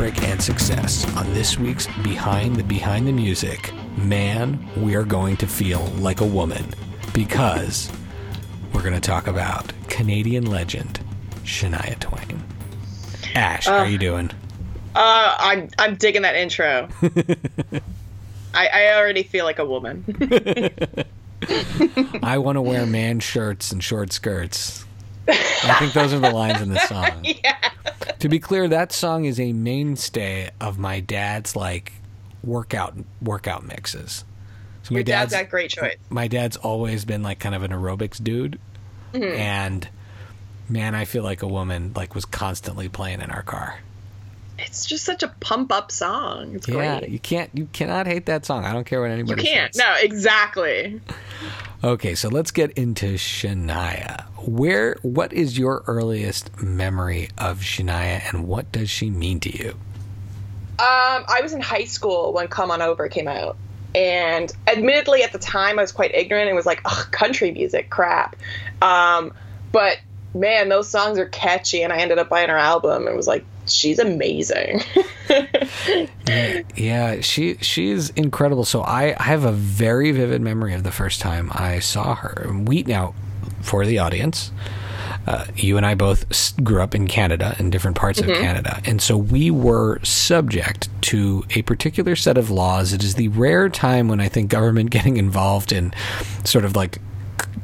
heartbreak and success on this week's Behind the Behind the Music. Man, we are going to feel like a woman because we're going to talk about Canadian legend Shania Twain. Ash, how are you doing? Uh, I'm I'm digging that intro. I I already feel like a woman. I want to wear man shirts and short skirts. I think those are the lines in the song. yeah. To be clear, that song is a mainstay of my dad's like workout workout mixes. So Your dad's got great choice. my dad's always been like kind of an aerobics dude, Mm-hmm. and man, I feel like a woman like was constantly playing in our car. It's just such a pump up song. It's Yeah, great. you can't you cannot hate that song. I don't care what anybody. You can't. says. No, exactly. Okay, so let's get into Shania. Where what is your earliest memory of Shania and what does she mean to you? Um, I was in high school when "Come On Over" came out, and admittedly, at the time, I was quite ignorant. and was like, ugh, country music, crap. Um, but man, those songs are catchy, and I ended up buying her album and was like, she's amazing. Yeah, she she's incredible. So I, I have a very vivid memory of the first time I saw her. We now, for the audience, uh, you and I both grew up in Canada in different parts of Canada, and so we were subject to a particular set of laws. It is the rare time when I think government getting involved in sort of like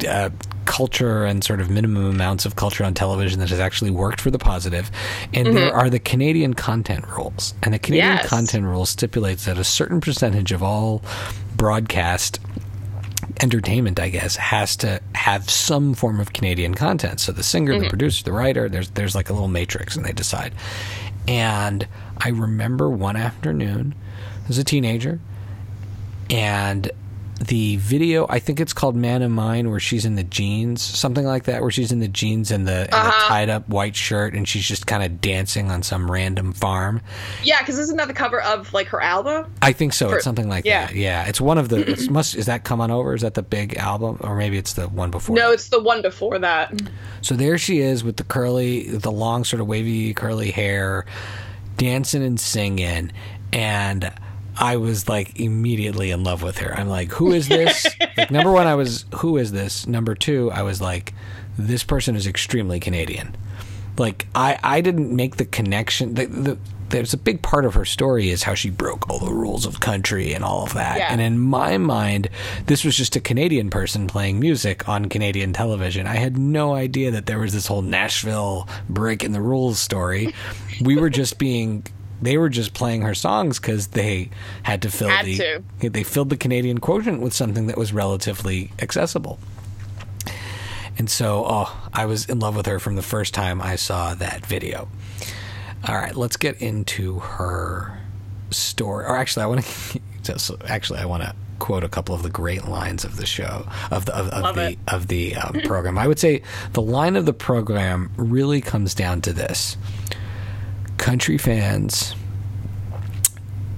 uh, culture and sort of minimum amounts of culture on television that has actually worked for the positive. And there mm-hmm. are the Canadian content rules. And the Canadian Yes. content rule stipulates that a certain percentage of all broadcast entertainment, I guess, has to have some form of Canadian content. So the singer, the mm-hmm. producer, the writer, there's there's like a little matrix and they decide. And I remember one afternoon as a teenager and the video i think it's called man of mine where she's in the jeans something like that where she's in the jeans and the, and the uh-huh. tied up white shirt and she's just kind of dancing on some random farm yeah, because isn't that the cover of like her album? i think so For- it's something like yeah. that yeah it's one of the it's must is that come on over is that the big album or maybe it's the one before No, it's the one before that. So there she is with the curly, the long sort of wavy curly hair, dancing and singing, and I was like immediately in love with her. I'm like, who is this? like number one, I was, who is this? Number two, I was like, this person is extremely Canadian. Like I, I didn't make the connection. The, the, there's a big part of her story is how she broke all the rules of country and all of that. Yeah. And in my mind, this was just a Canadian person playing music on Canadian television. I had no idea that there was this whole Nashville breaking the rules story. we were just being they were just playing her songs because they had to fill Had the to. they filled the Canadian quotient with something that was relatively accessible. And so, oh, I was in love with her from the first time I saw that video. All right, let's get into her story. Or actually, I want to. actually, I want to quote a couple of the great lines of the show of the of, of the it. of the um, program. I would say the line of the program really comes down to this: country fans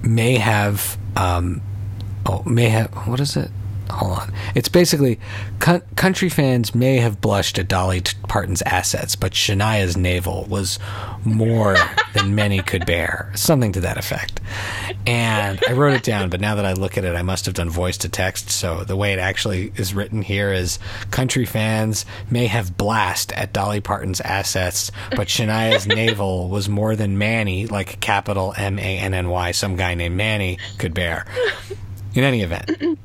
may have um, oh may have what is it hold on. It's basically co- country fans may have blushed at dolly parton's assets but shania's navel was more than many could bear. Something to that effect. And i wrote it down but now that i look at it i must have done voice to text. So the way it actually is written here is country fans may have blast at dolly parton's assets but shania's navel was more than manny like capital m-a-n-n-y some guy named manny could bear. In any event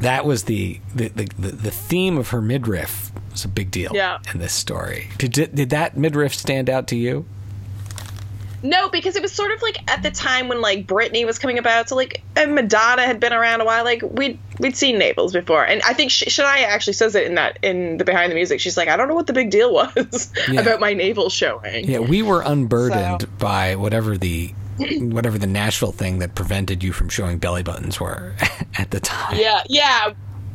that was the the, the, the the theme of her midriff was a big deal Yeah. in this story. Did, did did that midriff stand out to you? No, because it was sort of like at the time when like Britney was coming about, so like and Madonna had been around a while. Like we'd we'd seen navels before, and I think Sh- Shania actually says it in that in the behind the music. She's like, I don't know what the big deal was Yeah. about my navel showing. Yeah, we were unburdened So- by whatever the whatever the Nashville thing that prevented you from showing belly buttons were at the time. yeah, yeah.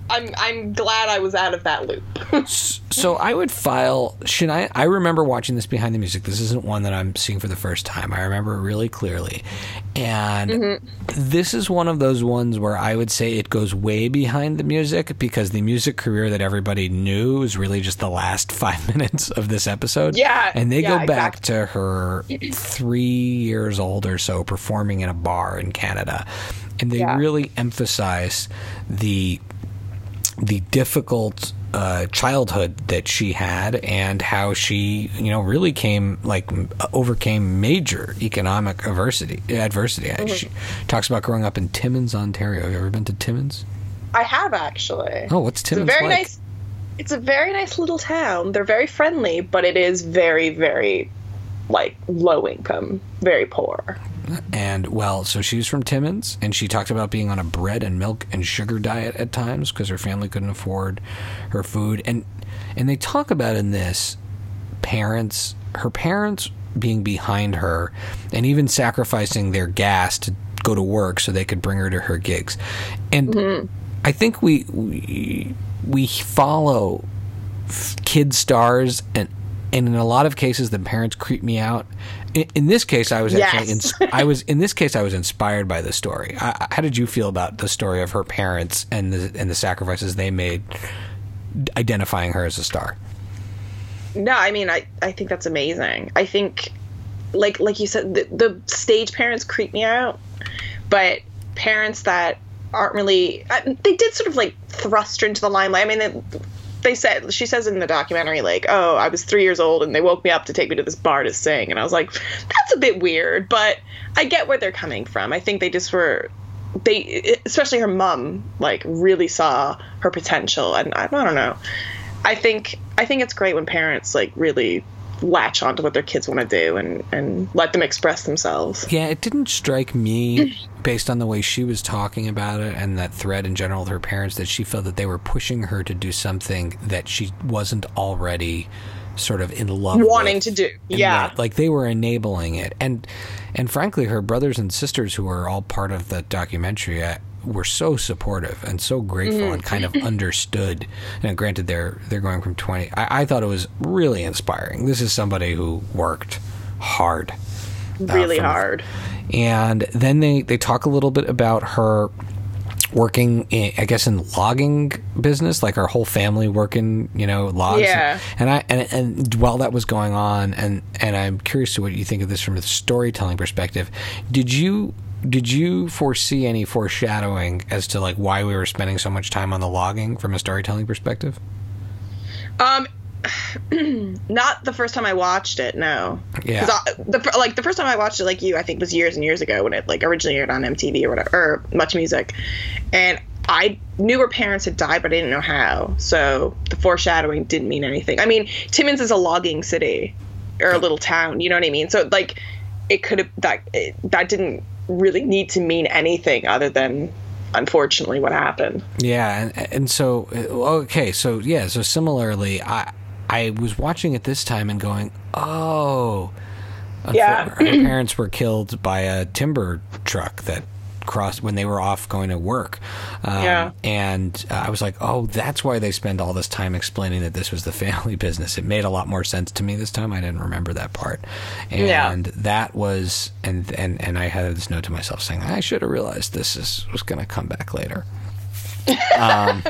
I'm I'm glad I was out of that loop. so I would file. Should I? I remember watching this behind the music. This isn't one that I'm seeing for the first time. I remember it really clearly, and Mm-hmm. this is one of those ones where I would say it goes way behind the music because the music career that everybody knew is really just the last five minutes of this episode. Yeah, and they yeah, go back to her three years old or so performing in a bar in Canada, and they Yeah. really emphasize the the difficult uh, childhood that she had and how she, you know, really came like overcame major economic adversity. Adversity. She talks about growing up in Timmins, Ontario. Have you ever been to Timmins? I have actually. Oh, what's it's a Timmins very like? nice. It's a very nice little town. They're very friendly, but it is very, very like low income, very poor. And well, so she's from Timmins, and she talked about being on a bread and milk and sugar diet at times because her family couldn't afford her food. And and they talk about in this parents, her parents being behind her, and even sacrificing their gas to go to work so they could bring her to her gigs. And mm-hmm. I think we we we follow f- kid stars and and in a lot of cases the parents creep me out in, in this case i was actually Yes. ins- i was in this case i was inspired by the story I, I- how did you feel about the story of her parents and the and the sacrifices they made identifying her as a star No, I mean, I, I think that's amazing. I think, like like you said, the, the stage parents creep me out, but parents that aren't really, uh, they did sort of like thrust her into the limelight. I mean, they, they said she says in the documentary like, "Oh, I was three years old and they woke me up to take me to this bar to sing," and I was like, "That's a bit weird," but I get where they're coming from. I think they just were. They, especially her mom, like really saw her potential, and I, I don't know. I think I think it's great when parents like really latch onto what their kids want to do and and let them express themselves. yeah it didn't strike me based on the way she was talking about it and that thread in general with her parents that she felt that they were pushing her to do something that she wasn't already sort of in love Wanting with. to do, And yeah. that, like they were enabling it and and frankly her brothers and sisters who were all part of the documentary uh, were so supportive and so grateful Mm-hmm. and kind of understood and granted they're they're going from 20 I, I thought it was really inspiring this is somebody who worked hard really from- hard. and then they they talk a little bit about her working in, I guess in logging business like our whole family working you know logs Yeah. and I and, and while that was going on and and I'm curious to what you think of this from a storytelling perspective did you did you foresee any foreshadowing as to like why we were spending so much time on the logging from a storytelling perspective Um, not the first time I watched it. No. Yeah. I, the like the first time I watched it, like you, I think was years and years ago when it like originally aired on MTV or whatever, or Much Music, and I knew her parents had died, but I didn't know how. So the foreshadowing didn't mean anything. I mean, Timmins is a logging city or a little town. You know what I mean? So like, it could have that it, that didn't really need to mean anything other than unfortunately what happened. Yeah, and, and so uh, okay, so yeah, so similarly, I I was watching it this time and going, oh, Yeah. her parents were killed by a timber truck that crossed when they were off going to work. Um, Yeah. and uh, I was like, oh, that's why they spend all this time explaining that this was the family business. It made a lot more sense to me this time. I didn't remember that part, and Yeah. that was and and and I had this note to myself saying I should have realized this is was going to come back later. Um,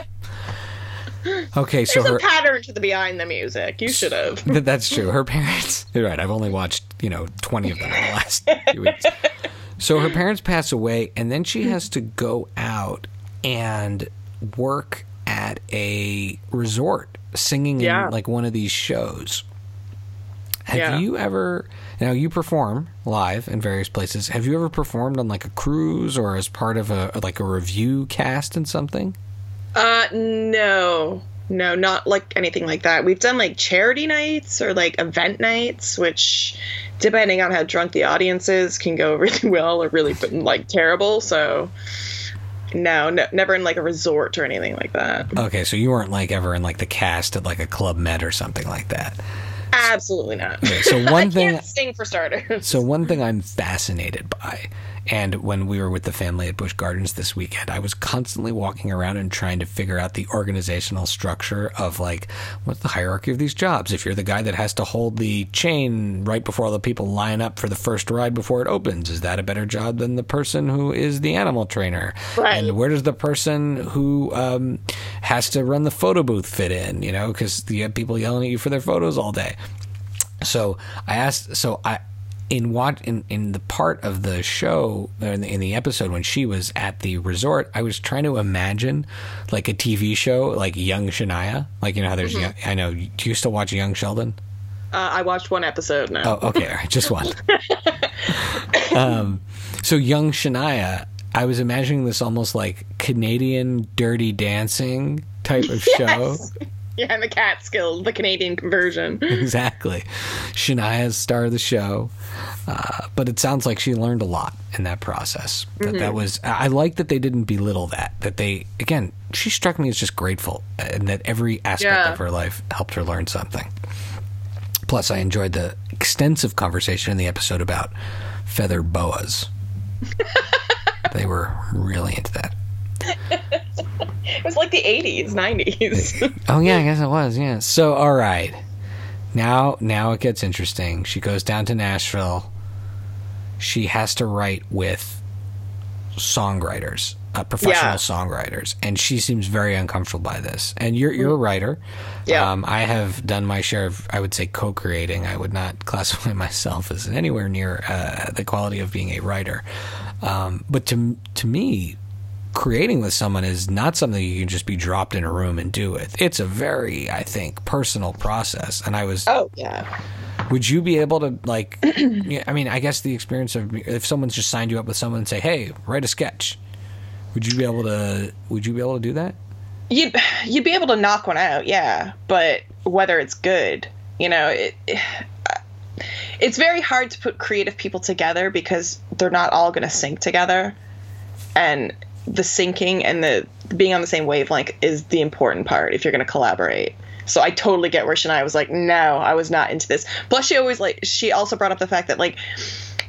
okay, so There's her a pattern to the behind the music. You should have. Th- That's true. Her parents. You're right. I've only watched you know twenty of them in the last few weeks. So her parents pass away, and then she has to go out and work at a resort, singing Yeah. in like one of these shows. Have Yeah. you ever? Now you perform live in various places. Have you ever performed on like a cruise or as part of a like a review cast in something? Uh, no, no, not like anything like that. We've done like charity nights or like event nights, which, depending on how drunk the audience is, can go really well or really like terrible. So, no, no, never in like a resort or anything like that. Okay, so you weren't like ever in like the cast at like a club med or something like that. Absolutely not. Okay, so one thing sing for starters. So one thing I'm fascinated by And when we were with the family at Busch Gardens this weekend, I was constantly walking around and trying to figure out the organizational structure of like, what's the hierarchy of these jobs? If you're the guy that has to hold the chain right before all the people line up for the first ride before it opens, is that a better job than the person who is the animal trainer? Right. And where does the person who um, has to run the photo booth fit in? You know, because you have people yelling at you for their photos all day. So I asked. So I in what in in the part of the show in the, in the episode when she was at the resort, I was trying to imagine like a TV show like Young Shania. Like you know how there's young, I know. Do you still watch Young Sheldon? Uh, I watched one episode now. Oh, okay, all right, just one. um, so Young Shania, I was imagining this almost like Canadian Dirty Dancing type of show. Yeah, and the Catskill, the Canadian conversion. exactly. Shania's star of the show, uh, but it sounds like she learned a lot in that process. That that was. I like that they didn't belittle that. That they again, she struck me as just grateful, and that every aspect Yeah. of her life helped her learn something. Plus, I enjoyed the extensive conversation in the episode about feather boas. they were really into that. It was like the 80s, 90s. Oh yeah, I guess it was. Yeah. So all right, now now it gets interesting. She goes down to Nashville. She has to write with songwriters, uh, professional Yeah. songwriters, and she seems very uncomfortable by this. And you're you're a writer. Yeah. Um, I have done my share of, I would say, co-creating. I would not classify myself as anywhere near uh, the quality of being a writer. Um, but to to me, creating with someone is not something you can just be dropped in a room and do it. It's a very, I think, personal process. And I was, oh, yeah. would you be able to like? yeah, I mean, I guess the experience of if someone's just signed you up with someone and say, "Hey, write a sketch," would you be able to? Would you be able to do that? You'd, you'd be able to knock one out, yeah. But whether it's good, you know, it, it's very hard to put creative people together because they're not all going to sync together. And the syncing and the being on the same wavelength is the important part if you're going to collaborate. So I totally get where Shania was like, no, I was not into this. Plus, she always like she also brought up the fact that like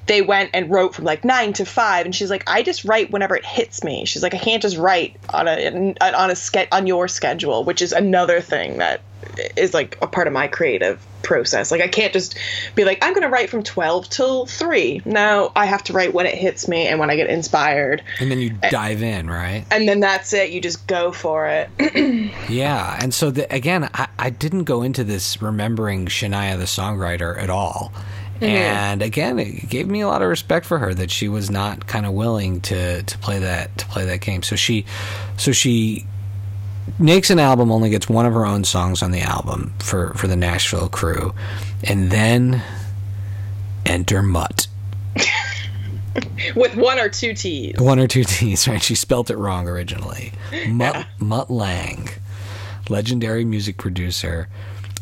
they went and wrote from like nine to five, and she's like, I just write whenever it hits me. She's like, I can't just write on a on a on your schedule, which is another thing that is like a part of my creative process. Like I can't just be like, I'm gonna write from twelve till three. No, I have to write when it hits me and when I get inspired, And then you dive in, right? and then that's it. You just go for it. Yeah, and so the, again, I, I didn't go into this remembering Shania the songwriter at all, mm-hmm. and again, it gave me a lot of respect for her that she was not kind of willing to to play that to play that game. So she, so she makes an album, only gets one of her own songs on the album for for the Nashville crew, and then enter Mutt. with one or two T's. One or two T's, right? She spelt it wrong originally. Mutt, Mutt Lange, legendary music producer.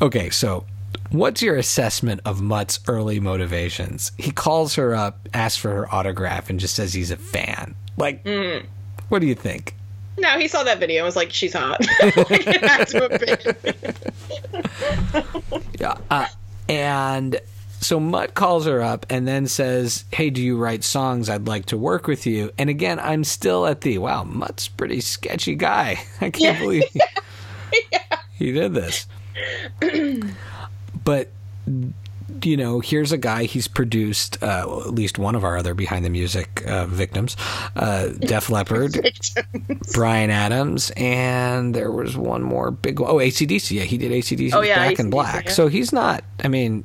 Okay, so what's your assessment of Mutt's early motivations? He calls her up, asks for her autograph, and just says he's a fan. Like, mm. what do you think? No, he saw that video and was like, she's hot. like, it had to have been. Yeah. Uh, and so Mutt calls her up and then says, Hey, do you write songs? I'd like to work with you. And again, I'm still at the wow, Mutt's pretty sketchy guy. I can't Yeah. believe he did this. but you know, here's a guy. He's produced uh, at least one of our other behind the music uh, victims, uh, Def Leppard, Bryan Adams, and there was one more big one. Oh, ACDC. Yeah, he did ACDC Oh, yeah, Back in Black. yeah. So he's not. I mean,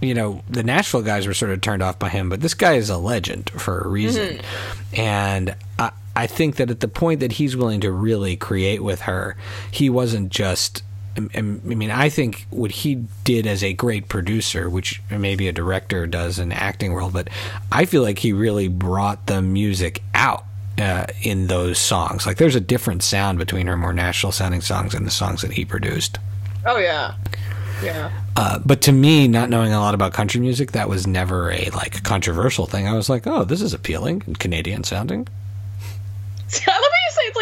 you know, the Nashville guys were sort of turned off by him, but this guy is a legend for a reason. Mm-hmm. And I, I think that at the point that he's willing to really create with her, he wasn't just. I I mean, I think what he did as a great producer, which maybe a director does in the acting world, but I feel like he really brought the music out uh, in those songs. Like, there's a different sound between her more national sounding songs and the songs that he produced. Oh, yeah. Yeah. Uh, but to me, not knowing a lot about country music, that was never a like controversial thing. I was like, oh, this is appealing and Canadian sounding.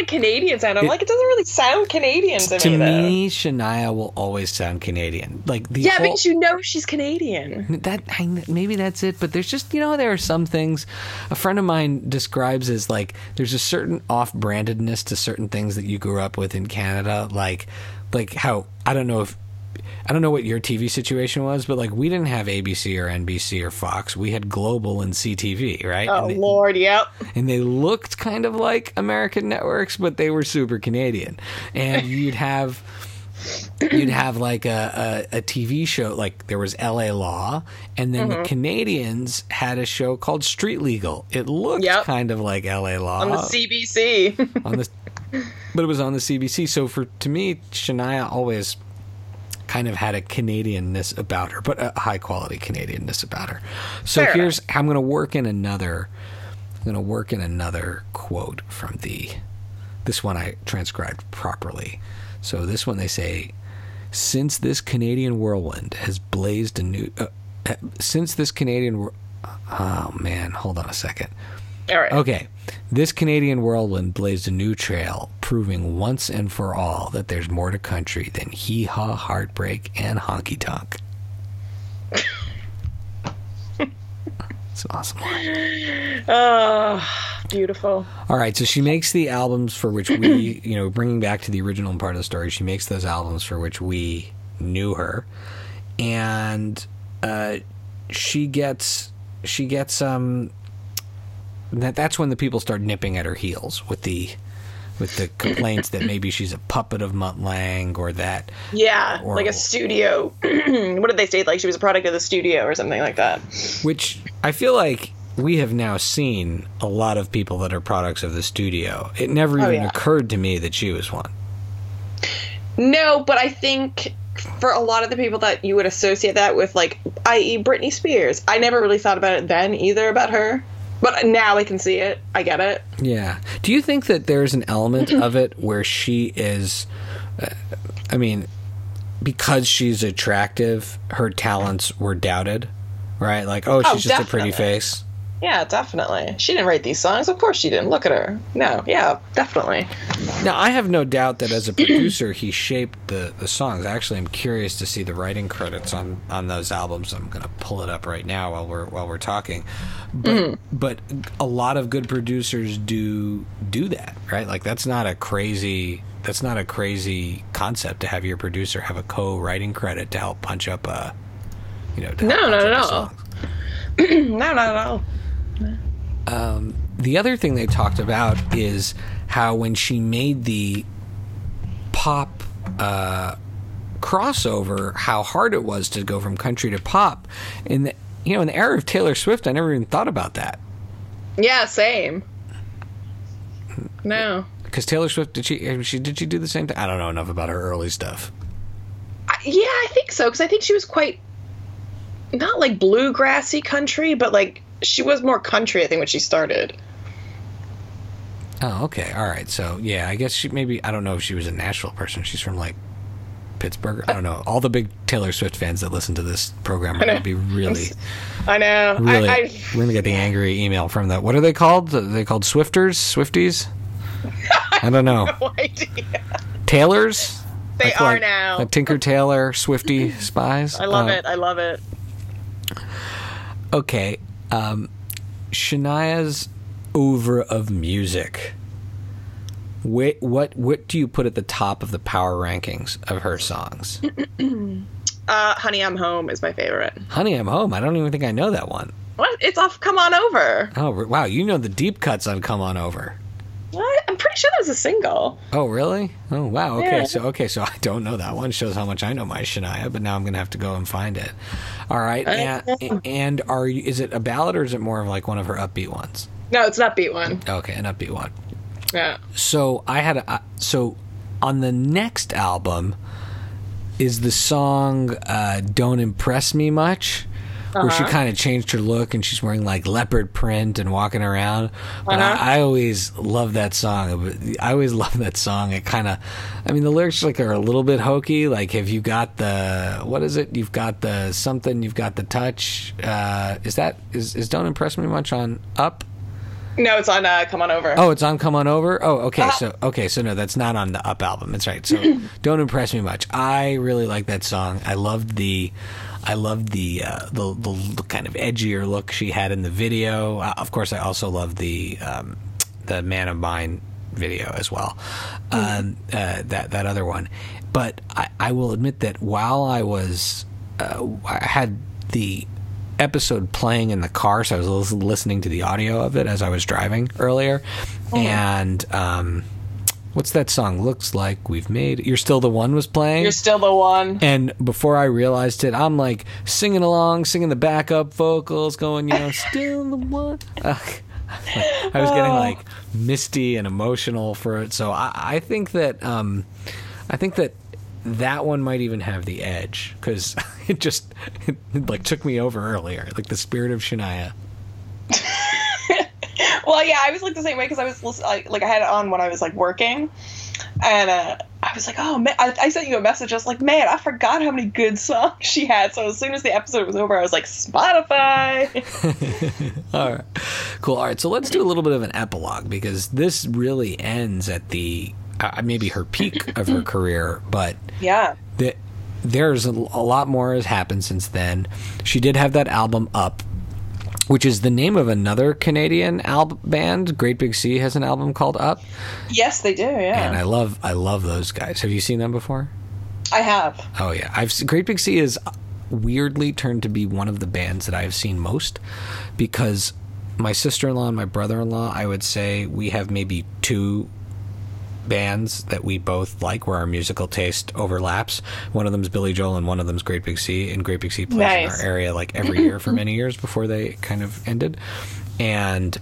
like Canadian sound. I'm like, it doesn't really sound Canadian to, to me. though. me, Shania will always sound Canadian. Like the yeah, whole, because you know she's Canadian. that I, maybe that's it. But there's just you know there are some things. A friend of mine describes as like there's a certain off-brandedness to certain things that you grew up with in Canada. Like like how I don't know if I don't know what your TV situation was, but like we didn't have ABC or NBC or Fox. We had Global and CTV, right? Oh they, Lord, yep. and they looked kind of like American networks, but they were super Canadian. And you'd have you'd have like a, a, a TV show like there was LA Law, and then Mm-hmm. the Canadians had a show called Street Legal. It looked Yep. kind of like LA Law On the CBC. on the but it was on the CBC. So for to me, Shania always kind of had a Canadianness about her, but a high quality Canadianness about her. So Fair here's I'm going to work in another. I'm going to work in another quote from the. This one I transcribed properly. So this one they say, since this Canadian whirlwind has blazed a new. Uh, uh, since this Canadian. whir- Oh man, hold on a second. All right. Okay. This Canadian whirlwind blazed a new trail, proving once and for all that there's more to country than hee haw, heartbreak, and honky tonk. it's an awesome line. Oh, beautiful. All right, so she makes the albums for which we, you know, bringing back to the original part of the story, she makes those albums for which we knew her, and uh, she gets she gets um that that's when the people start nipping at her heels with the with the complaints that maybe she's a puppet of Mutt Lange or that Yeah, Or- like a studio. what did they say? Like she was a product of the studio or something like that. which I feel like we have now seen a lot of people that are products of the studio. It never Oh, even yeah. occurred to me that she was one. No, but I think for a lot of the people that you would associate that with, like, i.e., Britney Spears, I never really thought about it then either about her. But now I can see it. I get it. Yeah. Do you think that there's an element of it where she is, uh, I mean, because she's attractive, her talents were doubted, right? Like, oh, she's Oh, just a pretty face. Yeah, definitely. She didn't write these songs. Of course she didn't. Look at her. No, yeah, definitely. Now, I have no doubt that as a producer, he shaped the, the songs. Actually, I'm curious to see the writing credits on, on those albums. I'm going to pull it up right now while we're while we're talking. But mm-hmm. but a lot of good producers do do that, right? Like that's not a crazy that's not a crazy concept to have your producer have a co-writing credit to help punch up a you know. No, no, no, no. song. no, no, no. the other thing they talked about is how when she made the pop uh, crossover, how hard it was to go from country to pop. In the you know in the era of Taylor Swift, I never even thought about that Yeah, same. No. because Taylor Swift did she, she did she do the same thing? I don't know enough about her early stuff. I, yeah, I think so because I think she was quite not like bluegrassy country, but like she was more country. I think when she started. Oh, okay, all right. So yeah, I guess she maybe I don't know if she was a Nashville person. She's from like Pittsburgh. I don't know. All the big Taylor Swift fans that listen to this program are I going to be really. I know. Really, I, I, we're gonna get the angry email from that. What are they called? Are they called Swifters, Swifties? I don't know. no idea. Taylors. They Like- are like- now. like Tinker Tailor, Swifty spies. I love Uh, it. I love it. Okay, um, Shania's over of music. Wait, what what do you put at the top of the power rankings of her songs? Uh, Honey, I'm Home is my favorite. Honey, I'm home. I don't even think I know that one. What? It's off. Come on over. Oh wow, you know the deep cuts on "Come On Over." What? I'm pretty sure that was a single. Oh really? Oh wow. Okay, Yeah. so okay, so I don't know that one. Shows how much I know my Shania, but now I'm gonna have to go and find it. All right, and, and are you, is it a ballad or is it more of like one of her upbeat ones? No, it's not Beat One. Okay, an upbeat one. Yeah. So I had a so on the next album is the song uh, "Don't Impress Me Much." Where she kind of changed her look and she's wearing like leopard print and walking around. But Uh-huh. I, I always love that song. I always love that song. It kind of, I mean, the lyrics like are a little bit hokey. Like, have you got the what is it? You've got the something. You've got the touch. Uh, is that is is don't impress me much on up? No, it's on uh, Come On Over. Oh, it's on Come On Over. Oh, okay. Uh-huh. So okay, so no, that's not on the Up album. That's right. So don't impress me much. I really like that song. I loved the, I loved the uh, the, the the kind of edgier look she had in the video. Uh, of course, I also love the um, the Man of Mine video as well. Um, uh, that that other one. But I, I will admit that while I was, uh, I had the episode playing in the car, so I was listening to the audio of it as I was driving earlier. And um, what's that song? Looks like we've made. You're still the one was playing. You're still the one. and before I realized it, I'm like singing along, singing the backup vocals, going, you know, still the one. I was getting like misty and emotional for it. So I, I think that um, I think that that one might even have the edge because it just it, like took me over earlier, like the spirit of Shania. Well, yeah, I was like the same way because I was listen- like, like I had it on when I was like working, and uh, I was like, oh man, I, I sent you a message. I was like, man, I forgot how many good songs she had. So as soon as the episode was over, I was like, Spotify. All right, cool. All right, so let's do a little bit of an epilogue because this really ends at the uh, maybe her peak of her career, but yeah, that there's a, a lot more has happened since then. She did have that album up, which is the name of another Canadian album band. Great Big Sea has an album called Up, yes, they do. Yeah, and I love I love those guys. Have you seen them before? I have. Oh yeah, I've Great Big Sea is weirdly turned to be one of the bands that I've seen most because my sister-in-law and my brother-in-law, I would say we have maybe two bands that we both like where our musical taste overlaps. One of them's Billy Joel and one of them's Great Big Sea, and Great Big Sea plays in our area like every year for many years before they kind of ended. And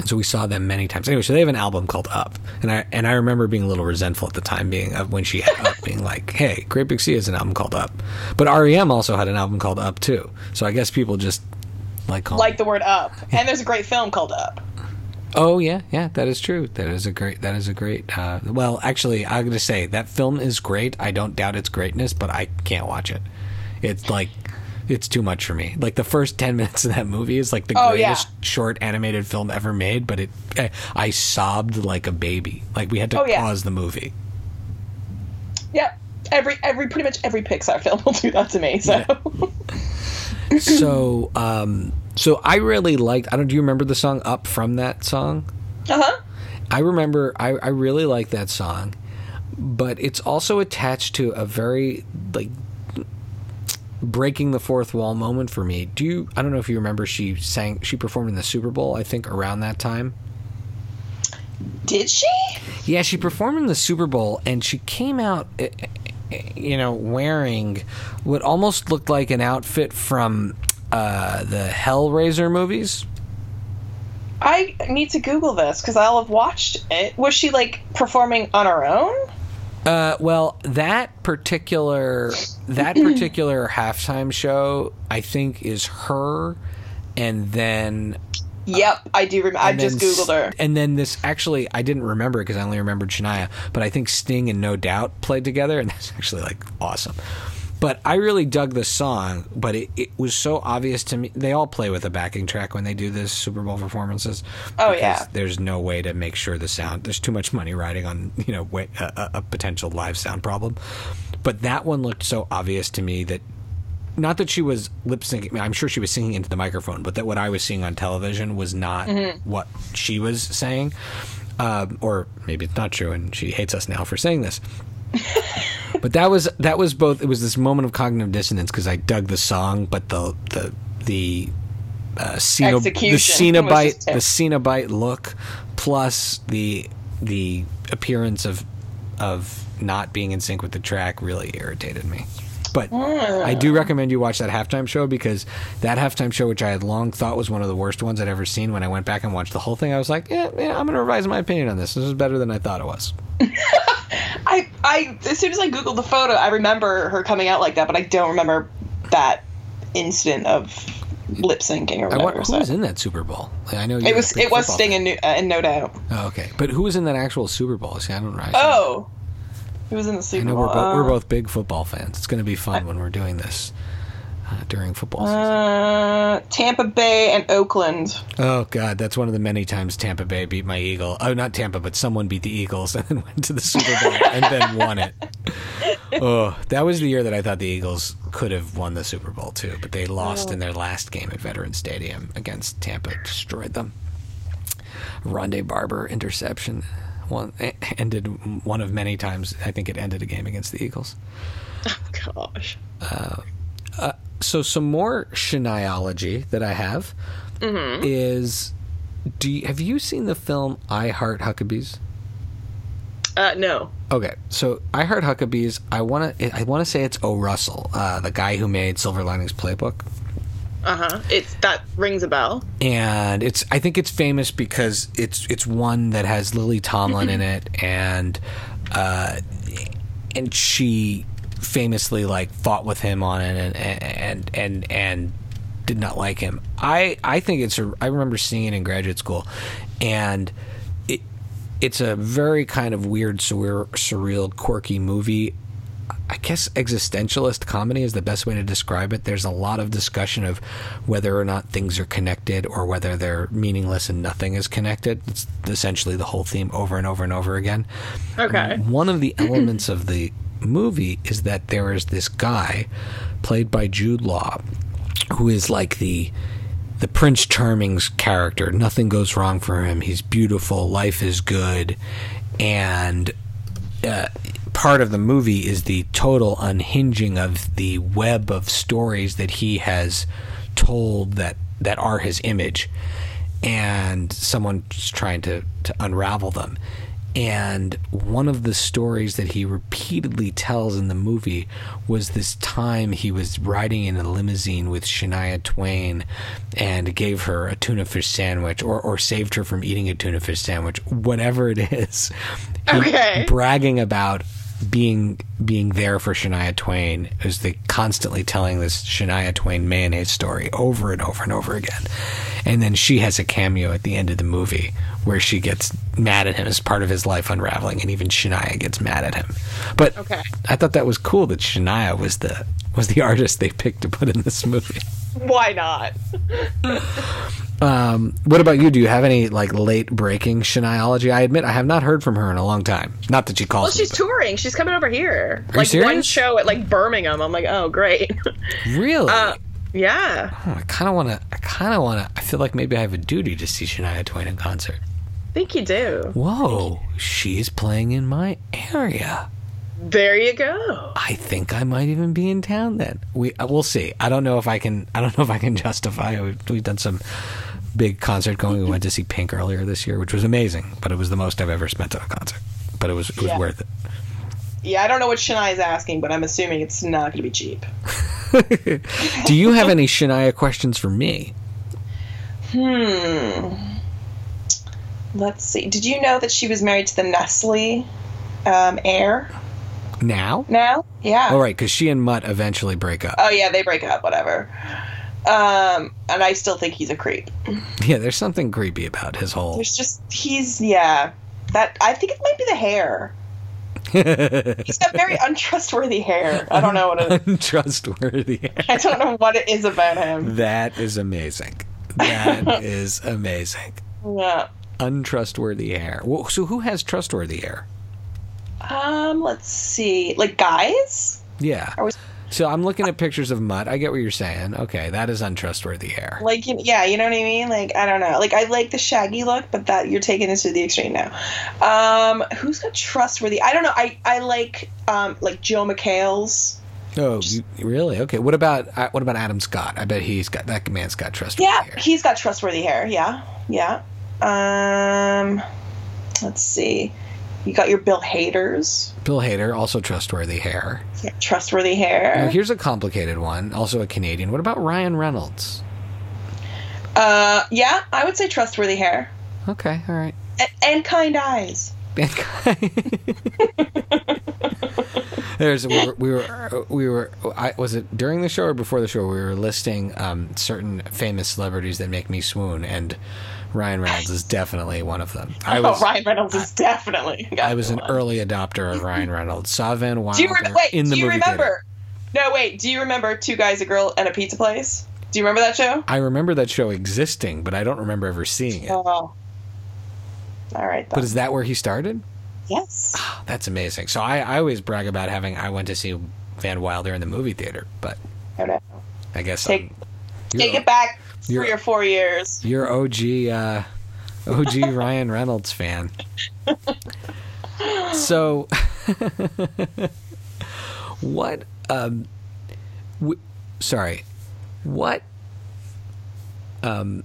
and so we saw them many times. Anyway, so they have an album called Up, and I and I remember being a little resentful at the time, being of when she had Up, being like, "Hey, Great Big Sea has an album called Up," but REM also had an album called Up too. So I guess people just like Like the word up, and there's a great film called Up. Oh yeah, yeah, that is true. That is a great. That is a great. Uh, well, actually, I'm going to say that film is great. I don't doubt its greatness, but I can't watch it. It's like it's too much for me. Like the first ten minutes of that movie is like the Oh, yeah. greatest short animated film ever made, but it I, I sobbed like a baby. Like we had to Oh, yeah. pause the movie. Yeah, every every pretty much every Pixar film will do that to me. So so, um, so I really liked. I don't. Do you remember the song "Up" from that song? uh huh. I remember I, I really like that song, but it's also attached to a very like breaking the fourth wall moment for me. Do you I don't know if you remember she sang she performed in the Super Bowl, I think around that time. Did she? Yeah, she performed in the Super Bowl and she came out eh, eh, you know wearing what almost looked like an outfit from uh, the Hellraiser movies. I need to Google this because I'll have watched it. Was she like performing on her own? Uh, well, that particular that particular halftime show, I think, is her, and then Yep, I do remember. I just Googled her. And then this actually, I didn't remember it because I only remembered Shania, but I think Sting and No Doubt played together, and that's actually like awesome. But I really dug the song, but it, it was so obvious to me. They all play with a backing track when they do this Super Bowl performances. Oh, yeah. there's no way to make sure the sound. There's too much money riding on you know a, a- potential live sound problem. But that one looked so obvious to me that not that she was lip syncing. I'm sure she was singing into the microphone, but that what I was seeing on television was not what she was saying. Um, or maybe it's not true, and she hates us now for saying this. but that was that was both. It was this moment of cognitive dissonance because I dug the song, but the the the uh, Ceno, the Cenobite the Cenobite look plus the the appearance of of not being in sync with the track really irritated me. But I do recommend you watch that halftime show because that halftime show, which I had long thought was one of the worst ones I'd ever seen, when I went back and watched the whole thing, I was like, yeah, yeah I'm going to revise my opinion on this. This is better than I thought it was. I, I, as soon as I Googled the photo, I remember her coming out like that, but I don't remember that instant of lip syncing or I whatever. wonder who so. was in that Super Bowl. Like, I know It was it was Sting and, no, uh, and no doubt. Oh, okay, but who was in that actual Super Bowl? See, I don't know. I- Oh, it was in the Super I know Bowl. we're, bo- we're Uh, both big football fans. It's going to be fun when we're doing this. Uh, during football season? Uh, Tampa Bay and Oakland. Oh God, that's one of the many times Tampa Bay beat my Eagle. Oh, not Tampa, but someone beat the Eagles and then went to the Super Bowl and then won it. Oh, that was the year that I thought the Eagles could have won the Super Bowl too, but they lost in their last game at Veterans Stadium against Tampa, destroyed them. Ronde Barber interception, one ended one of many times. I think it ended a game against the Eagles. Oh gosh. So some more Shaniaology that I have is do you, have you seen the film I Heart Huckabees? Uh, no. Okay, so I Heart Huckabees. I want to I want to say it's O. Russell, uh, the guy who made Silver Linings Playbook, Uh huh. It's that rings a bell. and it's I think it's famous because it's it's one that has Lily Tomlin in it, and uh, and she famously like fought with him on it, and and and and did not like him. I I think it's a I remember seeing it in graduate school, and it it's a very kind of weird, surreal, surreal quirky movie. I guess existentialist comedy is the best way to describe it. There's a lot of discussion of whether or not things are connected or whether they're meaningless and nothing is connected. It's essentially the whole theme over and over and over again. Okay. One of the elements of the movie is that there is this guy played by Jude Law who is like the the Prince Charming's character. Nothing goes wrong for him. He's beautiful. Life is good, and uh, part of the movie is the total unhinging of the web of stories that he has told that that are his image, and someone's trying to to unravel them. And one of the stories that he repeatedly tells in the movie was this time he was riding in a limousine with Shania Twain and gave her a tuna fish sandwich or, or saved her from eating a tuna fish sandwich, whatever it is. Okay. Bragging about being being there for Shania Twain is the constantly telling this Shania Twain mayonnaise story over and over and over again. And then she has a cameo at the end of the movie where she gets mad at him as part of his life unraveling and even Shania gets mad at him. But Okay. I thought that was cool that Shania was the was the artist they picked to put in this movie. Why not? What about you? Do you have any like late breaking Shaniaology? I admit I have not heard from her in a long time. Not that she calls Well, me, she's but- touring. She's coming over here. you like one show at like Birmingham. I'm like, oh great. really. uh, yeah. Oh, I kind of want to. I kind of want to. I feel like maybe I have a duty to see Shania Twain in concert. I think you do. Whoa, she's playing in my area. There you go. I think I might even be in town then. We uh, we'll see. I don't know if I can. I don't know if I can justify. We've, we've done some big concert going. We went to see Pink earlier this year, which was amazing. But it was the most I've ever spent on a concert. But it was it was Yeah. worth it. Yeah, I don't know what Shania's asking, but I'm assuming it's not going to be cheap. Do you have any Shania questions for me? Hmm. Let's see. Did you know that she was married to the Nestle um, heir Now? now? Yeah. All right, because she and Mutt eventually break up. Oh yeah, they break up. Whatever. Um, and I still think he's a creep. Yeah, there's something creepy about his whole. There's just he's yeah. That I think it might be the hair. He's got very untrustworthy hair. I don't know what it. untrustworthy. I don't know what it is about him. That is amazing. That is amazing. Yeah. Untrustworthy hair. Well, so who has trustworthy hair? Um. Let's see. Like guys. Yeah. We, So I'm looking at pictures of Mutt. I get what you're saying. Okay, that is untrustworthy hair. like yeah, you know what I mean. Like I don't know. Like I like the shaggy look, but that you're taking this to the extreme now. Um. Who's got trustworthy? I don't know. I I like um like Joel McHale's. Oh, you, really? Okay. What about uh, what about Adam Scott? I bet he's got that man's got trustworthy Yeah, hair. he's got trustworthy hair. Yeah, yeah. Um, let's see. You got your Bill Hader's. Bill Hader also trustworthy hair. Yeah, trustworthy Now, hair. here's a complicated one. Also a Canadian. What about Ryan Reynolds? Uh, yeah, I would say trustworthy hair Okay. All right. and kind eyes. There's we were, we were we were I was it during the show or before the show we were listing um, certain famous celebrities that make me swoon and Ryan Reynolds is definitely one of them. I was oh, Ryan Reynolds is definitely. I was an early adopter of Ryan Reynolds. Saw Van Wilder Do you re- wait? in the do you movie remember? No, wait. Do you remember Two Guys, a Girl, and a Pizza Place? Do you remember that show? I remember that show existing, but I don't remember ever seeing it. Oh. All right. Then. But is that where he started? yes. That's amazing. So I, I always brag about having I went to see Van Wilder in the movie theater, but I guess Take- Take it back three or four years. you're OG uh, OG Ryan Reynolds fan. So what um w- sorry. What um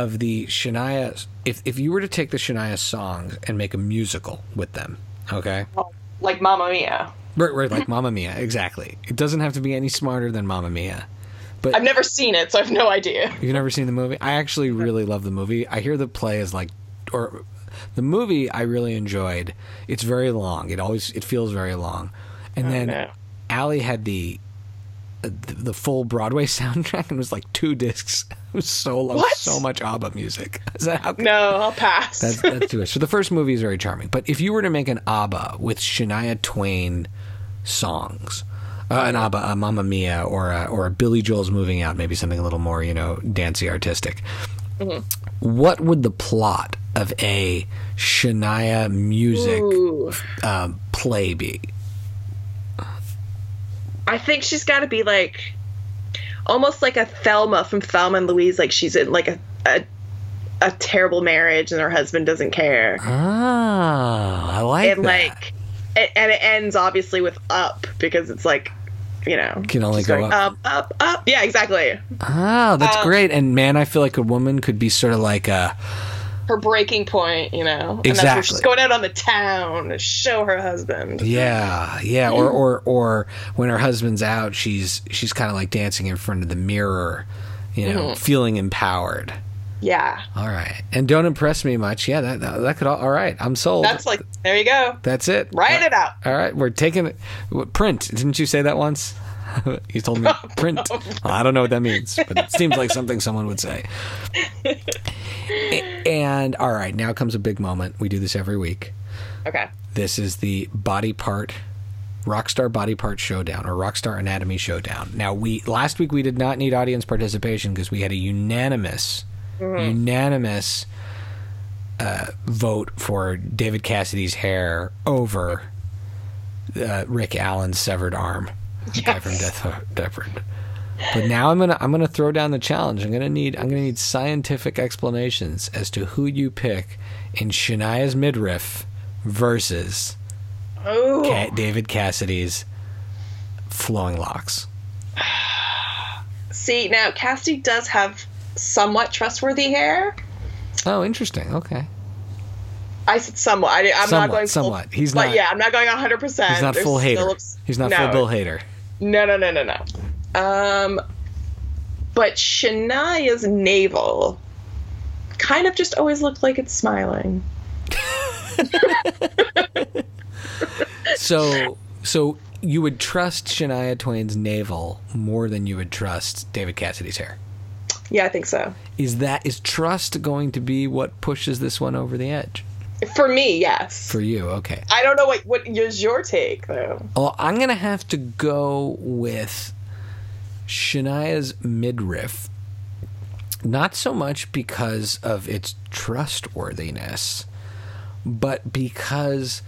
of the Shania if if you were to take the Shania songs and make a musical with them, okay? Oh, like Mamma Mia. Right, right, like Mamma Mia, exactly. It doesn't have to be any smarter than Mamma Mia. But I've never seen it, so I have no idea. you've never seen the movie? I actually really love the movie. I hear the play is like, or the movie I really enjoyed. It's very long. It always it feels very long. And oh, then no. Allie had the, the the full Broadway soundtrack and it was like two discs. So long, What? so much ABBA music. Is that how? No, I'll pass. That's that's too much. So the first movie is very charming, but if you were to make an ABBA with Shania Twain songs, uh, an ABBA, a Mamma Mia, or a, or a Billy Joel's Moving Out, maybe something a little more you know dancey, artistic. What would the plot of a Shania music um, play be? I think she's got to be like almost like a Thelma from Thelma and Louise. Like she's in like a, a a terrible marriage and her husband doesn't care. Ah, I like and that. like it, and it ends obviously with up because it's like you know Can only go up. up up up yeah exactly ah, that's um, great. And man, I feel like a woman could be sort of like a her breaking point you know and that's where she's going out on the town to show her husband Yeah, yeah, or or or when her husband's out, she's she's kind of like dancing in front of the mirror, you know, Mm-hmm. feeling empowered. yeah All right, and don't impress me much. Yeah, that that, that could all. All right, I'm sold. that's like there you go that's it. write it out All right, we're taking it. Print. Didn't you say that once? you told me print. Well, I don't know what that means, but it seems like something someone would say. And all right, now comes a big moment. We do this every week. okay This is the body part Rockstar Body Part Showdown or Rockstar Anatomy Showdown. Now we last week we did not need audience participation because we had a unanimous unanimous uh, vote for David Cassidy's hair over uh, Rick Allen's severed arm, the guy from Death. But now I'm gonna I'm gonna throw down the challenge. I'm gonna need I'm gonna need scientific explanations as to who you pick in Shania's midriff versus Ca- David Cassidy's flowing locks. see now Cassidy does have somewhat trustworthy hair Oh, interesting. Okay, I said somewhat. I, am not going full, somewhat. He's but not- yeah, I'm not going 100. percent he's not full hater. He's not no, full Bill Hader. No, no, no, no, no. Um, but Shania's navel kind of just always looked like it's smiling. So, so you would trust Shania Twain's navel more than you would trust David Cassidy's hair. Yeah, I think so. Is that is trust going to be what pushes this one over the edge For me, yes. for you? Okay. I don't know what what is your take though. Well, I'm gonna have to go with Shania's midriff. Not so much because of its trustworthiness, but because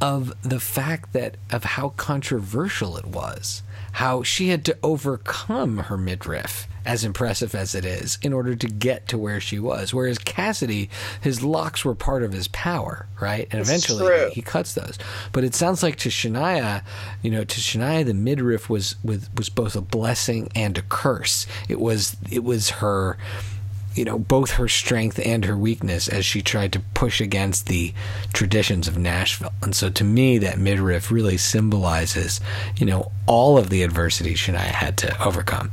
of the fact that of how controversial it was. How she had to overcome her midriff, as impressive as it is, in order to get to where she was. Whereas Cassidy, his locks were part of his power, right? And eventually true. he cuts those. But it sounds like to Shania, you know, to Shania the midriff was was was both a blessing and a curse. It was it was her you know, both her strength and her weakness as she tried to push against the traditions of Nashville. And so to me that midriff really symbolizes, you know, all of the adversity Shania had to overcome.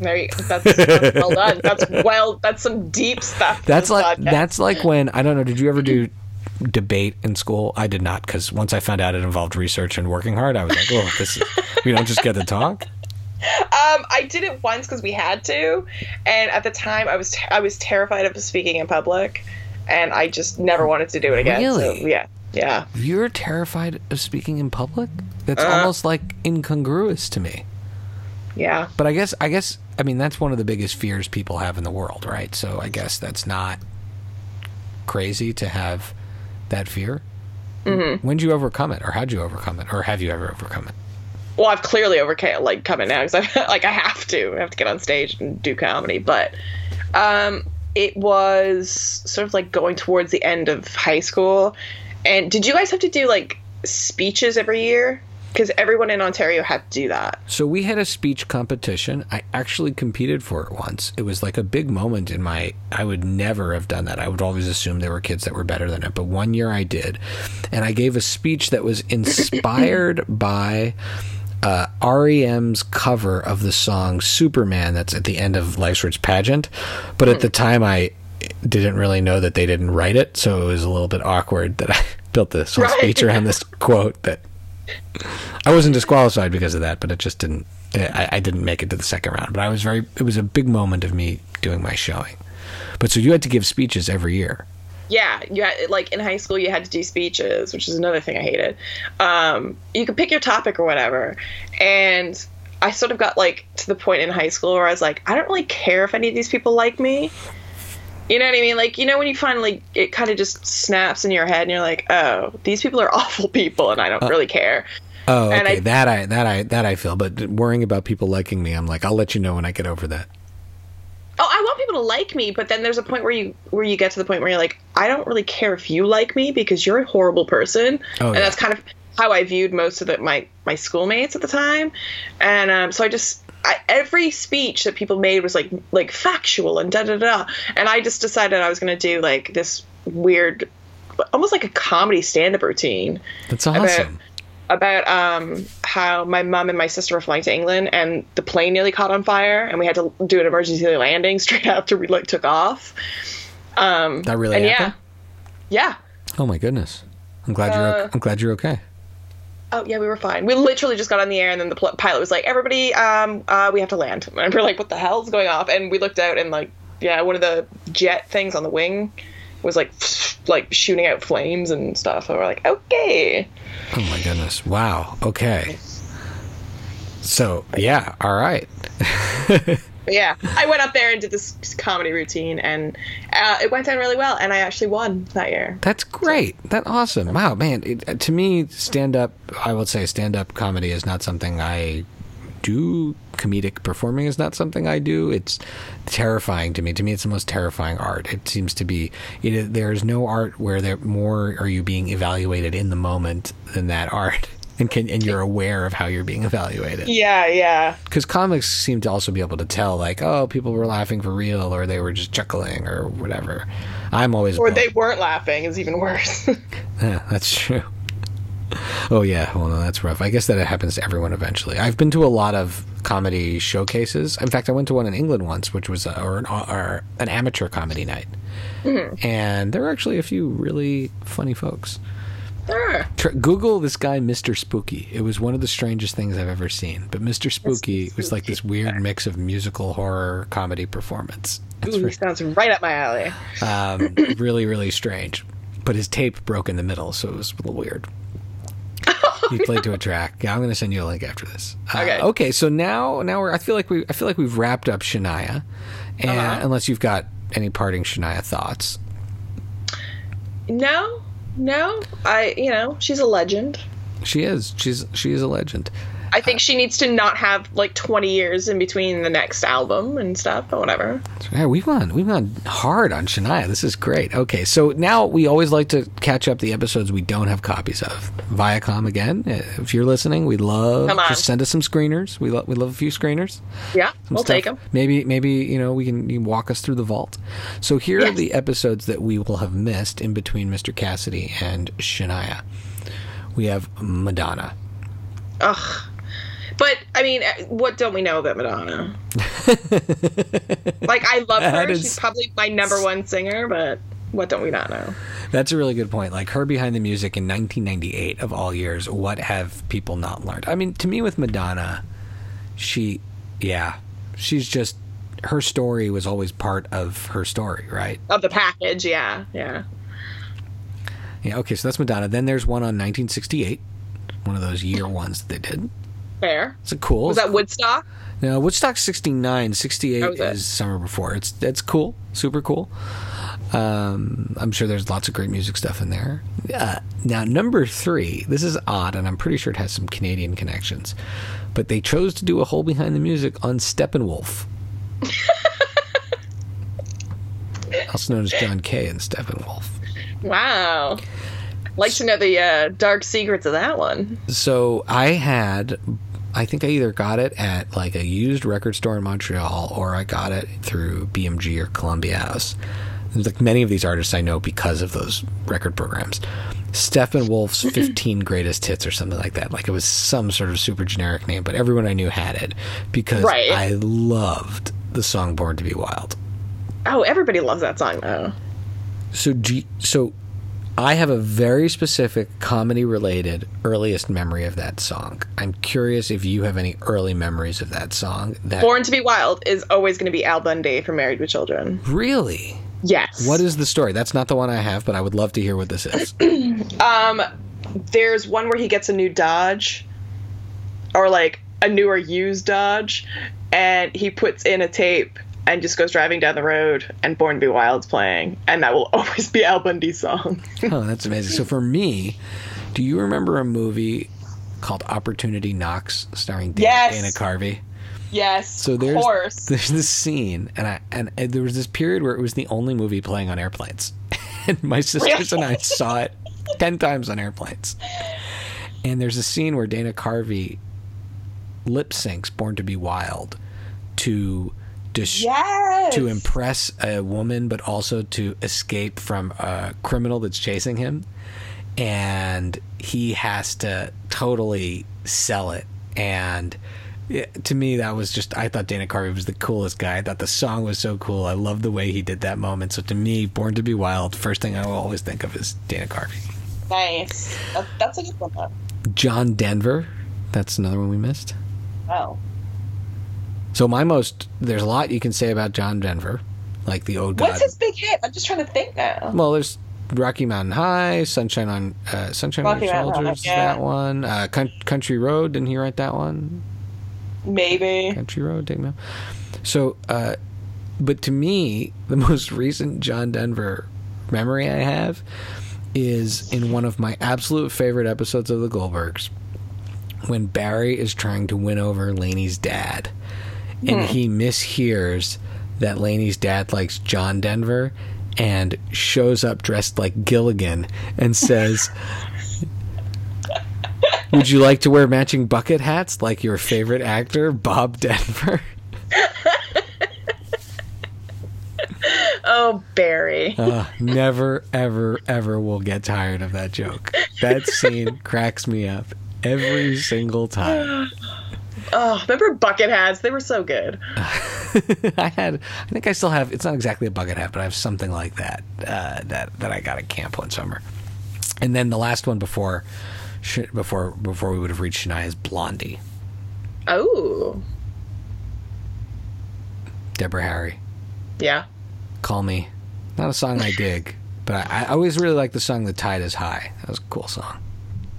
There you go. That's, that's well done. That's well. That's some deep stuff. That's like podcast. that's like when I don't know. Did you ever do debate in school? I did not because once I found out it involved research and working hard, I was like, oh, this is we don't just get to talk. Um, I did it once because we had to, and at the time I was I was terrified of speaking in public, and I just never wanted to do it again. Really? So, yeah. Yeah. You're terrified of speaking in public? That's Uh. almost like incongruous to me. Yeah. But I guess I guess I mean that's one of the biggest fears people have in the world, right? So I guess that's not crazy to have that fear. Mm-hmm. When did you overcome it, or how'd you overcome it, or have you ever overcome it? Well, I've clearly overcome like come coming now because I like I have to. I have to get on stage and do comedy. But um, it was sort of like going towards the end of high school. And did you guys have to do like speeches every year? Because everyone in Ontario had to do that. So we had a speech competition. I actually competed for it once. It was like a big moment in my. I would never have done that. I would always assume there were kids that were better than it. But one year I did, and I gave a speech that was inspired by uh, REM's cover of the song Superman that's at the end of Lifes Rich Pageant. But at the time, I didn't really know that they didn't write it, so it was a little bit awkward that I built this whole Right. speech around this quote that I wasn't disqualified because of that, but it just didn't. I, I didn't make it to the second round. But I was very. It was a big moment of me doing my showing. But so you had to give speeches every year. Yeah, you had like in high school you had to do speeches, which is another thing I hated. Um, you could pick your topic or whatever, and I sort of got like to the point in high school where I was like, I don't really care if any of these people like me. You know what I mean? Like, you know, when you finally it kind of just snaps in your head, and you're like, oh, these people are awful people, and I don't really care. Oh, And okay. I- that I that I that I feel. But worrying about people liking me, I'm like, I'll let you know when I get over that. Oh, I want people to like me, but then there's a point where you where you get to the point where you're like, I don't really care if you like me because you're a horrible person, Oh, and yeah. that's kind of how I viewed most of the, my my schoolmates at the time, and um, so I just I, every speech that people made was like like factual and da da da, and I just decided I was gonna do like this weird, almost like a comedy stand up routine That's awesome. about um, how my mom and my sister were flying to England and the plane nearly caught on fire and we had to do an emergency landing straight after we like took off. Um, That really and happened? yeah, yeah. Oh my goodness. I'm glad you're. Uh, Okay. I'm glad you're okay. Oh yeah, we were fine. We literally just got on the air and then the pl- pilot was like, "Everybody, um, uh, we have to land." And we're like, "What the hell's going off?" And we looked out and like, yeah, one of the jet things on the wing was like, like shooting out flames and stuff. And we're like, "Okay." Oh my goodness. Wow. Okay. So yeah. All right. But yeah, I went up there and did this comedy routine, and uh, it went down really well. And I actually won that year. That's great. That's awesome. Wow, man. It, to me, stand up, I would say stand up comedy is not something I do. Comedic performing is not something I do. It's terrifying to me. To me, it's the most terrifying art. It seems to be, it, there's no art where there more are you being evaluated in the moment than that art. And, can, and you're aware of how you're being evaluated. Yeah, yeah, Because comics seem to also be able to tell, like, oh, people were laughing for real, or they were just chuckling, or whatever. I'm always or they weren't laughing is even worse. yeah, that's true. Oh yeah, well no, that's rough. I guess that it happens to everyone eventually. I've been to a lot of comedy showcases. In fact, I went to one in England once, which was a, or, an, uh, or an amateur comedy night, mm-hmm. and there were actually a few really funny folks. Sure. Google this guy, Mr. Spooky. It was one of the strangest things I've ever seen. But Mr. Spooky was like this weird mix of musical horror comedy performance. Ooh, re- sounds right up my alley. um, really, really strange. But his tape broke in the middle, so it was a little weird. he played to a track. Yeah, I'm going to send you a link after this. Uh, Okay. okay. So now, now we're. I feel like we. I feel like we've wrapped up Shania, and Uh-huh. unless you've got any parting Shania thoughts. No, no, I, you know, she's a legend. She is. She's. She is a legend. I think she needs to not have like 20 years in between the next album and stuff, but whatever. Yeah, we've gone we've gone hard on Shania. This is great. Okay, so now we always like to catch up the episodes we don't have copies of. Viacom again. uh, If you're listening, we'd love just send us some screeners. We love we love a few screeners. Yeah, we'll stuff. take them. Maybe maybe you know we can walk us through the vault. So here are the episodes that we will have missed in between Mr. Cassidy and Shania. We have Madonna. Ugh. But I mean, uh, what don't we know about Madonna? like, I love her. is- She's probably my number one singer, but what don't we not know? That's a really good point. Like her behind the music in 1998 of all years, what have people not learned? I mean, to me with Madonna, she yeah, she's just her story was always part of her story, right? Of the package, yeah, yeah. Yeah, okay, so that's Madonna. Then there's one on 1968, one of those year ones that they did. Fair. It's a cool. Was that Woodstock? No, Woodstock 69, 68 How was summer before. It's it's cool, super cool. Um, I'm sure there's lots of great music stuff in there. Uh, now, number three, this is odd, and I'm pretty sure it has some Canadian connections, but they chose to do a whole behind the music on Steppenwolf. also known as John Kay and Steppenwolf. Wow. Like to know the uh, dark secrets of that one. So I had, I think I either got it at like a used record store in Montreal or I got it through BMG or Columbia House. Like many of these artists I know because of those record programs. Steppenwolf's 15 greatest hits or something like that. Like it was some sort of super generic name, but everyone I knew had it because Right. I loved the song Born to Be Wild. Oh, everybody loves that song though. So, so I have a very specific comedy related earliest memory of that song. I'm curious if you have any early memories of that song. That Born to be Wild is always going to be Al Bundy from Married with Children. really, Yes. what is the story? That's not the one I have, but I would love to hear what this is. Um, there's one where he gets a new Dodge, or like a newer used Dodge, and he puts in a tape and just goes driving down the road, and Born to Be Wild's playing, and that will always be Al Bundy's song. oh, that's amazing. So for me, do you remember a movie called Opportunity Knocks, starring Dana, Yes. Dana Carvey? yes, So there's of course. there's this scene, and I and, and there was this period where it was the only movie playing on airplanes, and my sisters and I saw it ten times on airplanes. And there's a scene where Dana Carvey lip syncs "Born to Be Wild" to dis- yes. to impress a woman, but also to escape from a criminal that's chasing him. And he has to totally sell it. And it, to me, that was just, I thought Dana Carvey was the coolest guy. I thought the song was so cool. I love the way he did that moment. So to me, Born to Be Wild, first thing I will always think of is Dana Carvey. Nice. That, that's a good one though. John Denver, that's another one we missed. Wow. So my most, there's a lot you can say about John Denver, like the old God. What's his big hit? I'm just trying to think now. Well, there's Rocky Mountain High, Sunshine on uh, Sunshine Rocky on Your Shoulders, yeah. that one. Uh, Coun- Country Road, didn't he write that one? Maybe. Country Road, take me out. So, uh, but to me, the most recent John Denver memory I have is in one of my absolute favorite episodes of The Goldbergs when Barry is trying to win over Laney's dad, and he mishears that Laney's dad likes John Denver and shows up dressed like Gilligan and says, Would you like to wear matching bucket hats like your favorite actor, Bob Denver? Oh, Barry. Uh, never, ever, ever will get tired of that joke. That scene cracks me up every single time. Oh, remember bucket hats? They were so good. I had, I think I still have. It's not exactly a bucket hat, but I have something like that uh, that that I got at camp one summer. And then the last one before, before before we would have reached Shania is Blondie, Oh, Deborah Harry. yeah. Call me. Not a song I dig, but I, I always really like the song "The Tide Is High." That was a cool song.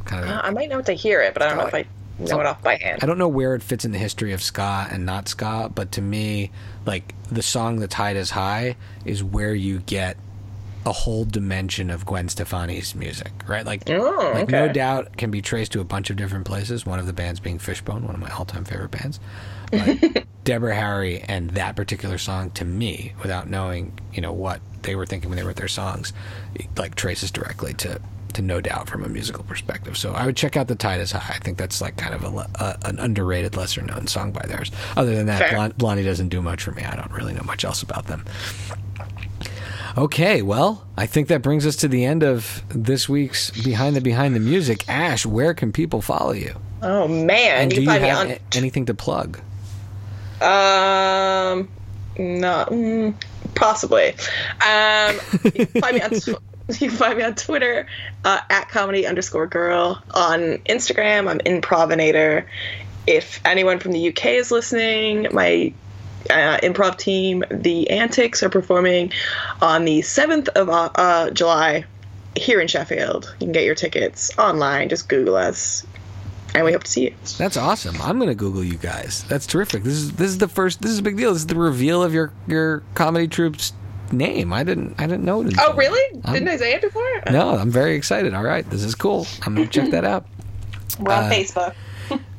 Kind of. Uh, I might know to hear it, but I don't know if I know it off by hand. I don't know where it fits in the history of ska and not ska, but to me, like the song "The Tide Is High" is where you get a whole dimension of Gwen Stefani's music, right? Like, Oh, like No Doubt can be traced to a bunch of different places. One of the bands being Fishbone, one of my all-time favorite bands. But Deborah Harry and that particular song, to me, without knowing, you know, what they were thinking when they wrote their songs, like traces directly to to No Doubt from a musical perspective. So I would check out The Tide Is High. I think that's like kind of a, a an underrated, lesser known song by theirs. Other than that. Blond- Blondie doesn't do much for me. I don't really know much else about them. Okay, well, I think that brings us to the end of this week's Behind the Behind the Music. Ash, where can people follow you? Oh man, And you do you find me on. anything to plug? Um, no, mm, possibly. Um, you can find me on. You can find me on Twitter uh, at comedy underscore girl. On Instagram, I'm improvinator. If anyone from the UK is listening, my uh, improv team, the Antics, are performing on the seventh of uh, uh, July here in Sheffield. You can get your tickets online. Just Google us, and we hope to see you. That's awesome. I'm going to Google you guys. That's terrific. This is this is the first. This is a big deal. This is the reveal of your your comedy troupe's name. I didn't I didn't know it. Oh, really? Didn't I say it before? No, I'm very excited. All right, this is cool. I'm going to check that out. We're on Facebook.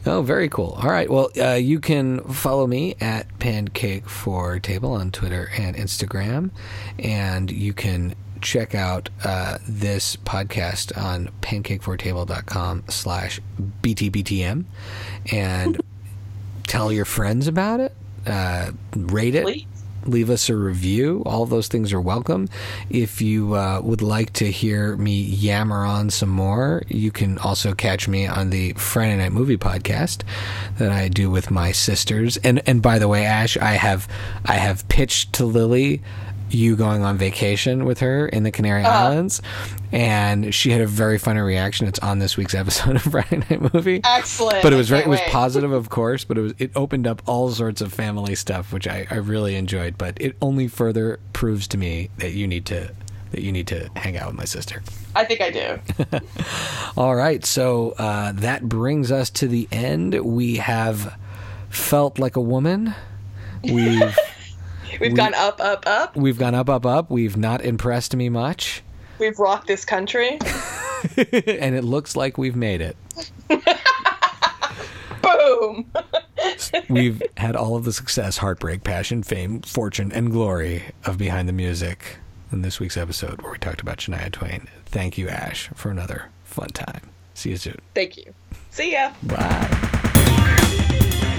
Oh, very cool. All right. Well, uh, you can follow me at Pancake for Table on Twitter and Instagram, and you can check out uh, this podcast on pancakefortable.com slash btbtm and tell your friends about it uh, rate it Please. Leave us a review. All those things are welcome. If you uh, would like to hear me yammer on some more you can also catch me on the friday night movie podcast that i do with my sisters. And and by the way ash i have i have pitched to lily you going on vacation with her in the Canary Islands, and she had a very funny reaction. It's on this week's episode of Friday Night Movie. Excellent. But it was very, it was wait. positive, of course. But it was it opened up all sorts of family stuff, which I, I really enjoyed. But it only further proves to me that you need to that you need to hang out with my sister. I think I do. All right, so uh, that brings us to the end. We have felt like a woman. We've We've gone up, up, up. we've gone up, up, up. We've not impressed me much, We've rocked this country. and it looks like we've made it. Boom. We've had all of the success, heartbreak, passion, fame, fortune, and glory of Behind the Music in this week's episode where we talked about Shania Twain. Thank you, Ash, for another fun time. See you soon. Thank you. See ya. Bye.